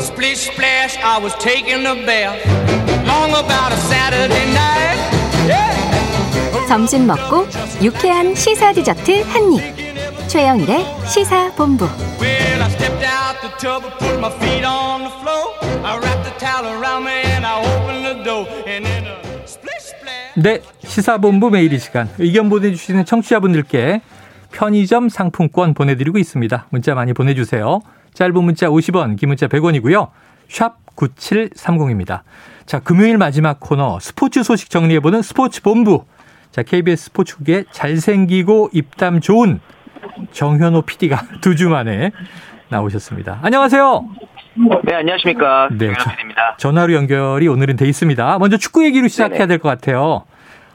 Splish splash, I was taking a bath. Long about a Saturday night. Yeah. 점심 먹고 유쾌한 시사 디저트 한 입. 최영일의 시사 본부. Well, I stepped out the tub and put my feet on the floor. I wrapped the towel around me and I opened the door. And then a splish splash. 네, 시사본부 매일 이 시간 의견 보내주시는 청취자분들께 편의점 상품권 보내드리고 있습니다. 문자 많이 보내주세요. 짧은 문자 50원, 긴 문자 100원이고요. 샵 9730입니다. 자, 금요일 마지막 코너 스포츠 소식 정리해보는 스포츠 본부. 자, KBS 스포츠국에 잘생기고 입담 좋은 정현호 PD가 두 주 만에 나오셨습니다. 안녕하세요. 네, 안녕하십니까. 네, 김현필입니다. 전화로 연결이 오늘은 돼 있습니다. 먼저 축구 얘기로 시작해야. 될 것 같아요.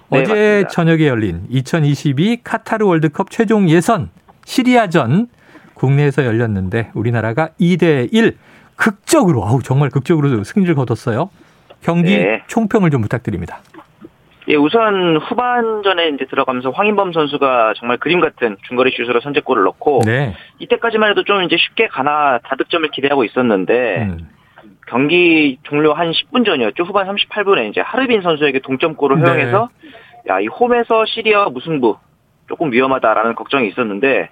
네, 어제 맞습니다. 저녁에 열린 2022 카타르 월드컵 최종 예선 시리아전 국내에서 열렸는데 우리나라가 2대 1 극적으로 아우 정말 극적으로 승리를 거뒀어요. 경기 네. 총평을 좀 부탁드립니다. 예, 우선 후반전에 이제 들어가면서 황인범 선수가 정말 그림 같은 중거리 슛으로 선제골을 넣고 네. 이때까지만 해도 좀 이제 쉽게 가나 다득점을 기대하고 있었는데 음. 경기 종료 한 10분 전이었죠. 후반 38분에 이제 하르빈 선수에게 동점골을 네. 허용해서 야, 이 홈에서 시리아 무승부 조금 위험하다라는 걱정이 있었는데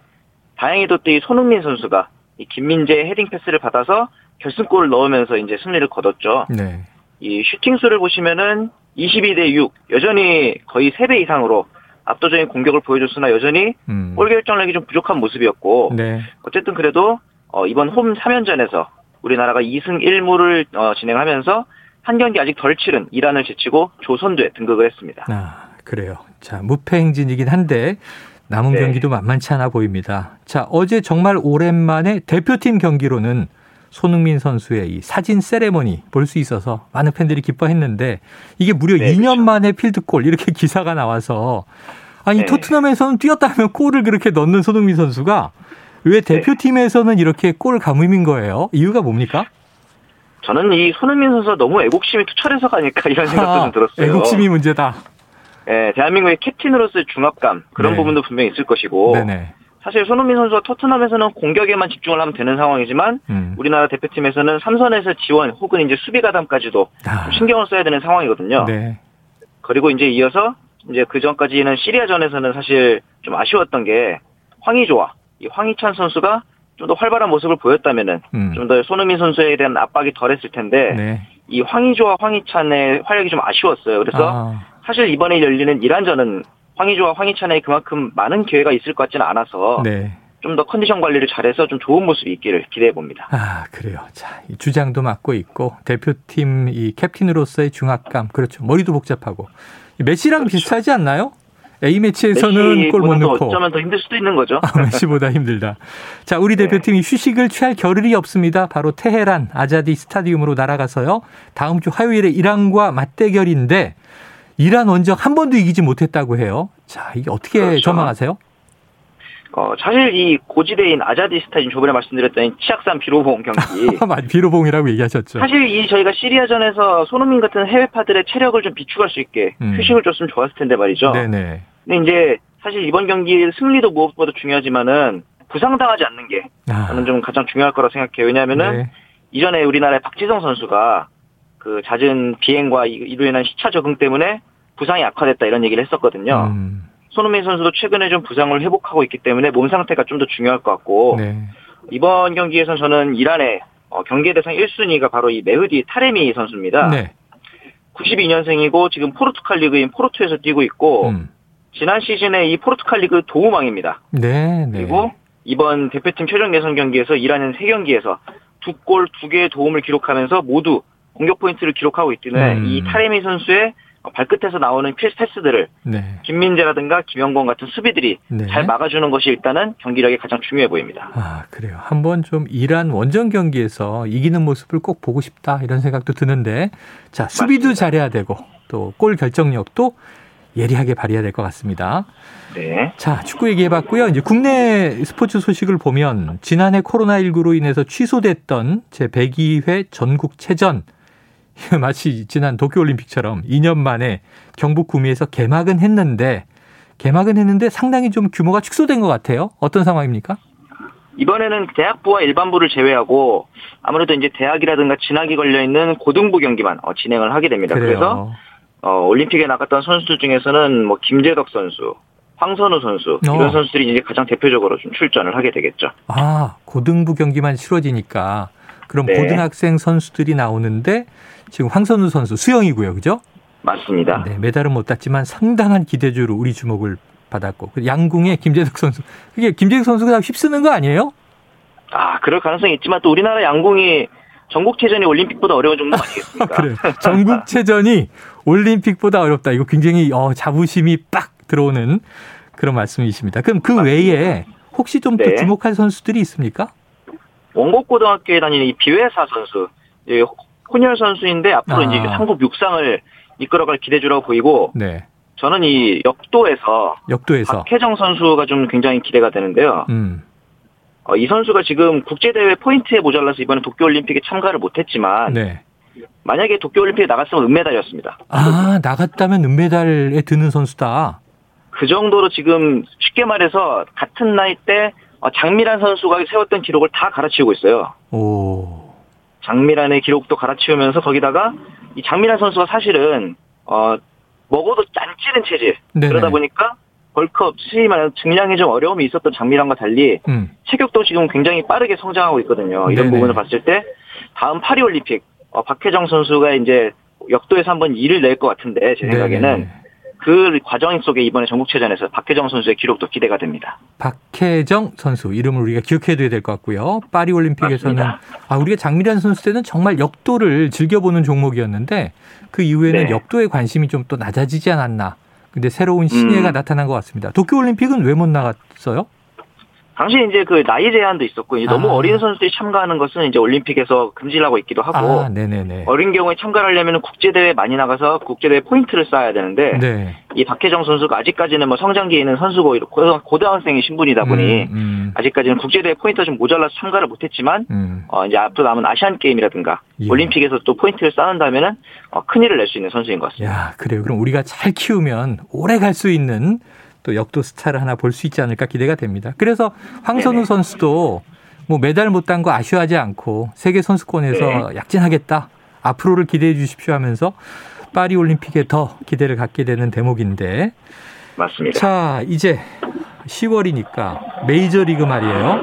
다행히도 또 이 손흥민 선수가 이 김민재의 헤딩 패스를 받아서 결승골을 넣으면서 이제 승리를 거뒀죠. 네. 이 슈팅 수를 보시면은 22대 6 여전히 거의 3배 이상으로 압도적인 공격을 보여줬으나 여전히 음. 골 결정력이 좀 부족한 모습이었고 네. 어쨌든 그래도 어, 이번 홈 3연전에서 우리나라가 2승 1무를 어, 진행하면서 한 경기 아직 덜 치른 이란을 제치고 조선두에 등극을 했습니다. 아, 그래요. 자, 무패 행진이긴 한데 남은 네. 경기도 만만치 않아 보입니다. 자, 어제 정말 오랜만에 대표팀 경기로는 손흥민 선수의 이 사진 세레머니 볼 수 있어서 많은 팬들이 기뻐했는데 이게 무려 네, 2년 그렇죠. 만에 필드골 이렇게 기사가 나와서 아니 네. 토트넘에서는 뛰었다면 골을 그렇게 넣는 손흥민 선수가 왜 네. 대표팀에서는 이렇게 골 가뭄인 거예요? 이유가 뭡니까? 저는 이 손흥민 선수가 너무 애국심이 투철해서가 아닐까 이런 생각도 좀 들었어요. 애국심이 문제다. 예, 대한민국의 캡틴으로서의 중압감 그런 네. 부분도 분명히 있을 것이고 네네. 사실 손흥민 선수가 토트넘에서는 공격에만 집중을 하면 되는 상황이지만 음. 우리나라 대표팀에서는 삼선에서 지원 혹은 이제 수비 가담까지도 아, 좀 신경을 써야 되는 상황이거든요. 네. 그리고 이제 이어서 이제 그 전까지는 시리아전에서는 사실 좀 아쉬웠던 게 황의조와 이 황희찬 선수가 좀 더 활발한 모습을 보였다면은 음. 좀더 손흥민 선수에 대한 압박이 덜했을 텐데 네. 이 황의조와 황희찬의 활약이 좀 아쉬웠어요. 그래서 아. 사실 이번에 열리는 이란전은 황의조와 황희찬에 그만큼 많은 기회가 있을 것 같지는 않아서 네. 좀더 컨디션 관리를 잘해서 좀 좋은 모습이 있기를 기대해 봅니다. 아, 그래요. 자, 이 주장도 맡고 있고 대표팀 이 캡틴으로서의 중압감. 그렇죠. 머리도 복잡하고. 이 메시랑 비슷하지 않나요? A 매치에서는 골 못 넣고 어쩌면 더 힘들 수도 있는 거죠. 아, 메시보다 힘들다. 자, 우리 네. 대표팀이 휴식을 취할 겨를이 없습니다. 바로 테헤란 아자디 스타디움으로 날아가서요. 다음 주 화요일에 이란과 맞대결인데 이란 원정 한 번도 이기지 못했다고 해요. 자, 이게 어떻게 그렇죠. 전망하세요? 어, 사실 이 고지대인 아자디 스타디움 저번에 말씀드렸던 이 치악산 비로봉 경기 비로봉이라고 얘기하셨죠. 사실 이 저희가 시리아전에서 손흥민 같은 해외파들의 체력을 좀 비축할 수 있게 음. 휴식을 줬으면 좋았을 텐데 말이죠. 네네. 근데 이제 사실 이번 경기 승리도 무엇보다 중요하지만은 부상당하지 않는 게 아, 저는 좀 가장 중요할 거라 생각해요. 왜냐하면은 네. 이전에 우리나라의 박지성 선수가 그 잦은 비행과 이- 이로 인한 시차 적응 때문에 부상이 악화됐다 이런 얘기를 했었거든요. 음, 손흥민 선수도 최근에 좀 부상을 회복하고 있기 때문에 몸 상태가 좀 더 중요할 것 같고 네. 이번 경기에선 저는 이란의 어, 경계 대상 1순위가 바로 이 메흐디 타레미 선수입니다. 네. 92년생이고 지금 포르투갈 리그인 포르투에서 뛰고 있고 음. 지난 시즌에 이 포르투갈 리그 도움왕입니다. 네, 네. 그리고 이번 대표팀 최종 예선 경기에서 이란은 3경기에서 두 골 두 개의 도움을 기록하면서 모두 공격 포인트를 기록하고 있기 때문에 음. 이 타레미 선수의 발끝에서 나오는 킬 패스들을 네. 김민재라든가 김영권 같은 수비들이 네. 잘 막아주는 것이 일단은 경기력이 가장 중요해 보입니다. 아, 그래요. 한번 좀 이란 원정 경기에서 이기는 모습을 꼭 보고 싶다 이런 생각도 드는데 자, 수비도 맞습니다. 잘해야 되고 또 골 결정력도 예리하게 발휘해야 될 것 같습니다. 네. 자, 축구 얘기해봤고요. 이제 국내 스포츠 소식을 보면 지난해 코로나 19로 인해서 취소됐던 제 102회 전국체전 마치 지난 도쿄올림픽처럼 2년 만에 경북 구미에서 개막은 했는데 개막은 했는데 상당히 좀 규모가 축소된 것 같아요. 어떤 상황입니까? 이번에는 대학부와 일반부를 제외하고 아무래도 이제 대학이라든가 진학이 걸려 있는 고등부 경기만 어, 진행을 하게 됩니다. 그래요. 그래서 어, 올림픽에 나갔던 선수들 중에서는 뭐 김재덕 선수, 황선우 선수 어. 이런 선수들이 이제 가장 대표적으로 좀 출전을 하게 되겠죠. 아, 고등부 경기만 치러지니까 그럼 네. 고등학생 선수들이 나오는데 지금 황선우 선수 수영이고요. 그죠? 맞습니다. 네, 메달은 못 땄지만 상당한 기대주로 우리 주목을 받았고 그 양궁의 김재덕 선수. 그게 김재덕 선수가 다 휩쓰는 거 아니에요? 아 그럴 가능성이 있지만 또 우리나라 양궁이 전국체전이 올림픽보다 어려운 종목 아니겠습니까? 그래. 전국체전이 올림픽보다 어렵다. 이거 굉장히 어, 자부심이 빡 들어오는 그런 말씀이십니다. 그럼 그 외에 혹시 좀또 네. 주목할 선수들이 있습니까? 원곡고등학교에 다니는 이 비회사 선수, 이 혼혈 선수인데 앞으로 아. 이제 상급 육상을 이끌어갈 기대주라고 보이고 네. 저는 이 역도에서 역도에서. 박혜정 선수가 좀 굉장히 기대가 되는데요. 음. 어, 이 선수가 지금 국제대회 포인트에 모자라서 이번에 도쿄올림픽에 참가를 못했지만 네. 만약에 도쿄올림픽에 나갔으면 은메달이었습니다. 아, 나갔다면 은메달에 드는 선수다. 그 정도로 지금 쉽게 말해서 같은 나이 때 어, 장미란 선수가 세웠던 기록을 다 갈아치우고 있어요. 오. 장미란의 기록도 갈아치우면서 거기다가 이 장미란 선수가 사실은 어 먹어도 안 찌는 체질 네네. 그러다 보니까 벌크업 스위 말하는 증량에 좀 어려움이 있었던 장미란과 달리 음. 체격도 지금 굉장히 빠르게 성장하고 있거든요. 이런 네네. 부분을 봤을 때 다음 파리올림픽 어, 박혜정 선수가 이제 역도에서 한번 일을 낼 것 같은데 제 생각에는 네네. 그 과정 속에 이번에 전국체전에서 박혜정 선수의 기록도 기대가 됩니다. 박혜정 선수 이름을 우리가 기억해둬야 될 것 같고요. 파리 올림픽에서는 맞습니다. 아 우리가 장미란 선수 때는 정말 역도를 즐겨보는 종목이었는데 그 이후에는 네. 역도에 관심이 좀 또 낮아지지 않았나. 근데 새로운 신예가 음. 나타난 것 같습니다. 도쿄 올림픽은 왜 못 나갔어요? 당시 이제 그 나이 제한도 있었고 이제 너무 아. 어린 선수들이 참가하는 것은 이제 올림픽에서 금지를 하고 있기도 하고 아. 어린 경우에 참가를 하려면 국제 대회 많이 나가서 국제 대회 포인트를 쌓아야 되는데 네. 이 박혜정 선수가 아직까지는 뭐 성장기에 있는 선수고 고등- 고등학생의 신분이다 보니 음, 음, 아직까지는 국제 대회 포인트가 좀 모자라서 참가를 못했지만 음. 어 이제 앞으로 남은 아시안 게임이라든가 예. 올림픽에서 또 포인트를 쌓는다면은 어, 큰 일을 낼 수 있는 선수인 것 같습니다. 야, 그래요. 그럼 우리가 잘 키우면 오래 갈 수 있는 또 역도 스타를 하나 볼 수 있지 않을까 기대가 됩니다. 그래서 황선우 네네. 선수도 뭐 메달 못 딴 거 아쉬워하지 않고 세계 선수권에서 네. 약진하겠다. 앞으로를 기대해 주십시오 하면서 파리 올림픽에 더 기대를 갖게 되는 대목인데 맞습니다. 자, 이제 10월이니까 메이저리그 말이에요.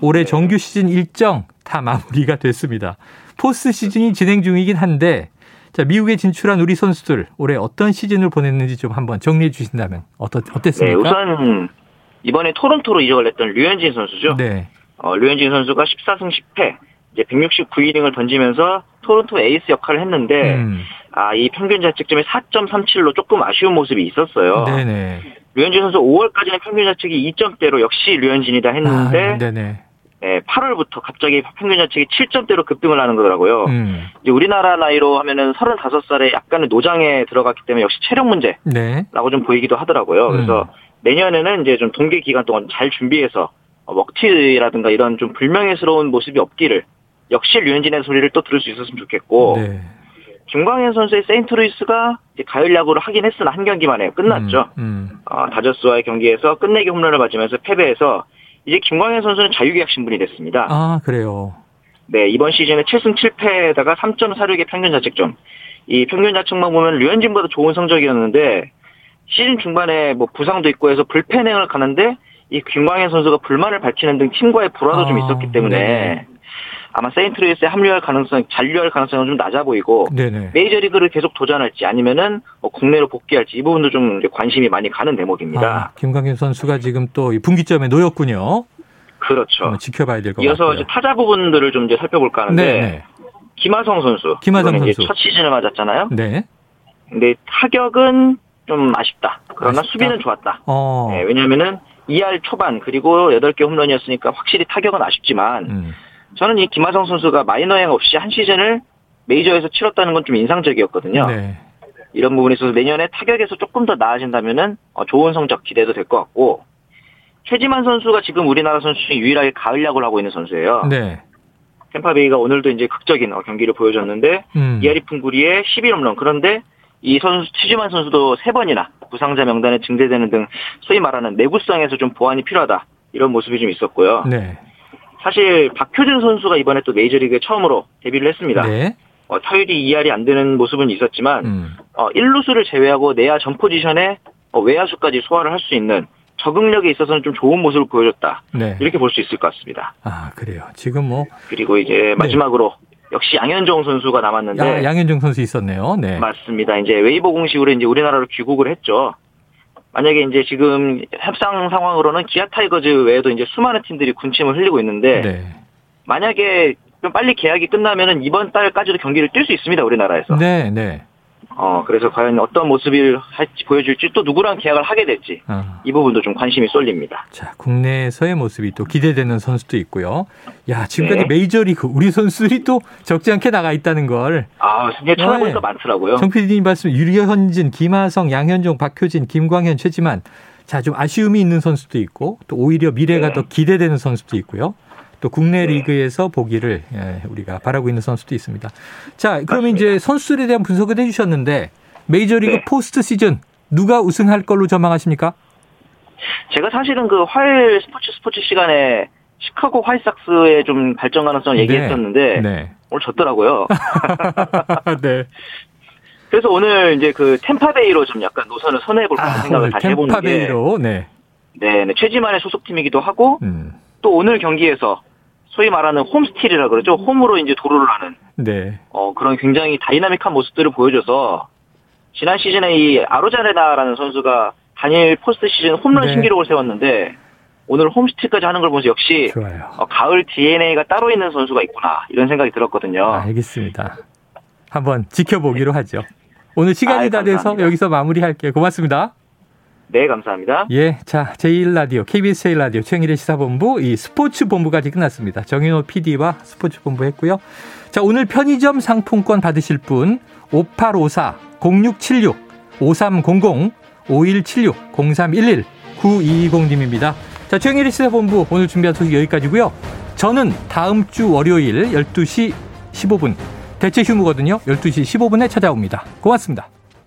올해 정규 시즌 일정 다 마무리가 됐습니다. 포스트 시즌이 진행 중이긴 한데 자, 미국에 진출한 우리 선수들 올해 어떤 시즌을 보냈는지 좀 한번 정리해 주신다면 어떻, 네, 어땠습니까? 우선 이번에 토론토로 이적을 했던 류현진 선수죠. 네. 어, 류현진 선수가 14승 10패, 이제 169이닝을 던지면서 토론토 에이스 역할을 했는데, 음, 아, 이 평균 자책점이 4.37로 조금 아쉬운 모습이 있었어요. 네네. 류현진 선수 5월까지는 평균 자책이 2점대로 역시 류현진이다 했는데, 아, 네, 8월부터 갑자기 평균 자책이 7점대로 급등을 하는 거더라고요. 음, 이제 우리나라 나이로 하면은 35살에 약간의 노장에 들어갔기 때문에 역시 체력 문제라고 네. 좀 보이기도 하더라고요. 그래서 내년에는 이제 좀 동계 기간 동안 잘 준비해서 어, 먹튀라든가 이런 좀 불명예스러운 모습이 없기를 역시 류현진의 소리를 또 들을 수 있었으면 좋겠고 네. 김광현 선수의 세인트루이스가 가을 야구를 하긴 했으나 한 경기만에 끝났죠. 음, 음. 어, 다저스와의 경기에서 끝내기 홈런을 맞으면서 패배해서 이제 김광현 선수는 자유계약 신분이 됐습니다. 아, 그래요. 네, 이번 시즌에 7승 7패에다가 3.46의 평균 자책점. 이 평균 자책만 보면 류현진보다 좋은 성적이었는데 시즌 중반에 뭐 부상도 있고 해서 불펜행을 가는데 이 김광현 선수가 불만을 밝히는 등 팀과의 불화도 좀 아, 있었기 때문에 네네. 아마 세인트루이스에 합류할 가능성, 잔류할 가능성은 좀 낮아 보이고 네네. 메이저리그를 계속 도전할지 아니면은 뭐 국내로 복귀할지 이 부분도 좀 이제 관심이 많이 가는 대목입니다. 아, 김광현 선수가 지금 또이 분기점에 놓였군요. 그렇죠. 지켜봐야 될것 이어서 같고요. 이제 타자 부분들을 좀 이제 살펴볼까 하는데 네, 김하성 선수, 김하성 선수. 첫 시즌을 맞았잖아요. 네. 네. 근데 타격은 좀 아쉽다. 그러나 아쉽다? 수비는 좋았다. 어. 네, 왜냐면은 2할 초반 그리고 8개 홈런이었으니까 확실히 타격은 아쉽지만 음. 저는 이 김하성 선수가 마이너행 없이 한 시즌을 메이저에서 치렀다는 건 좀 인상적이었거든요. 네. 이런 부분에 있어서 내년에 타격에서 조금 더 나아진다면은 어, 좋은 성적 기대도 될 것 같고 최지만 선수가 지금 우리나라 선수 중에 유일하게 가을 야구를 하고 있는 선수예요. 네. 템파베이가 오늘도 이제 극적인 어, 경기를 보여줬는데 음. 이하리 풍구리의 11홈런 그런데 이 선수 최지만 선수도 세 번이나 부상자 명단에 증대되는 등 소위 말하는 내구성에서 좀 보완이 필요하다 이런 모습이 좀 있었고요. 네. 사실 박효준 선수가 이번에 또 메이저리그에 처음으로 데뷔를 했습니다. 네. 어, 타율이 2할이 안 되는 모습은 있었지만 음. 어, 1루수를 제외하고 내야 전 포지션에 어, 외야수까지 소화를 할 수 있는 적응력에 있어서는 좀 좋은 모습을 보여줬다. 네. 이렇게 볼 수 있을 것 같습니다. 아, 그래요. 지금 뭐 그리고 이제 마지막으로 역시 양현종 선수가 남았는데 야, 양현종 선수 있었네요. 네. 맞습니다. 이제 웨이버 공시로 이제 우리나라로 귀국을 했죠. 만약에 이제 지금 협상 상황으로는 기아 타이거즈 외에도 이제 수많은 팀들이 군침을 흘리고 있는데 네. 만약에 좀 빨리 계약이 끝나면은 이번 달까지도 경기를 뛸 수 있습니다 우리나라에서. 네, 네. 어 그래서 과연 어떤 모습을 할지 보여줄지 또 누구랑 계약을 하게 될지 아. 이 부분도 좀 관심이 쏠립니다. 자, 국내에서의 모습이 또 기대되는 선수도 있고요. 야, 지금까지 네. 메이저리그 우리 선수들이 또 적지 않게 나가 있다는 걸아 이제 찾아보니까 네. 많더라고요. 정 PD님 말씀 유현진, 김하성, 양현종, 박효진, 김광현, 최지만 자, 좀 아쉬움이 있는 선수도 있고 또 오히려 미래가 네. 더 기대되는 선수도 있고요. 또 국내 네. 리그에서 보기를 예, 우리가 바라고 있는 선수도 있습니다. 자, 그러면. 이제 선수들에 대한 분석을 해주셨는데 메이저리그 네. 포스트 시즌 누가 우승할 걸로 전망하십니까? 제가 사실은 그 화요일 스포츠 스포츠 시간에 시카고 화이삭스의 좀 발전 가능성을 얘기했었는데 네. 오늘 졌더라고요. 네. 그래서 오늘 이제 그 템파베이로 좀 약간 노선을 선회해볼까 아, 생각을 다시 해보는 게 템파베이로 네. 네, 네, 최지만의 소속팀이기도 하고 음. 또 오늘 경기에서 소위 말하는 홈스틸이라 그러죠. 홈으로 이제 도루를 하는 네. 어, 그런 굉장히 다이나믹한 모습들을 보여줘서 지난 시즌에 이 아로자레나라는 선수가 단일 포스트 시즌 홈런 네. 신기록을 세웠는데 오늘 홈스틸까지 하는 걸 보면서 역시. 어, 가을 DNA가 따로 있는 선수가 있구나 이런 생각이 들었거든요. 알겠습니다. 한번 지켜보기로 하죠. 오늘 시간이 아이, 다 돼서. 여기서 마무리할게요. 고맙습니다. 네, 감사합니다. 예, 자, 제1라디오, KBS 제1라디오, 최영일의 시사본부, 이 스포츠 본부까지 끝났습니다. 정인호 PD와 스포츠 본부 했고요. 자, 오늘 편의점 상품권 받으실 분, 5854, 0676, 5300, 5176, 0311, 9220님입니다. 자, 최영일의 시사본부 오늘 준비한 소식 여기까지고요. 저는 다음 주 월요일 12시 15분, 대체 휴무거든요. 12시 15분에 찾아옵니다. 고맙습니다.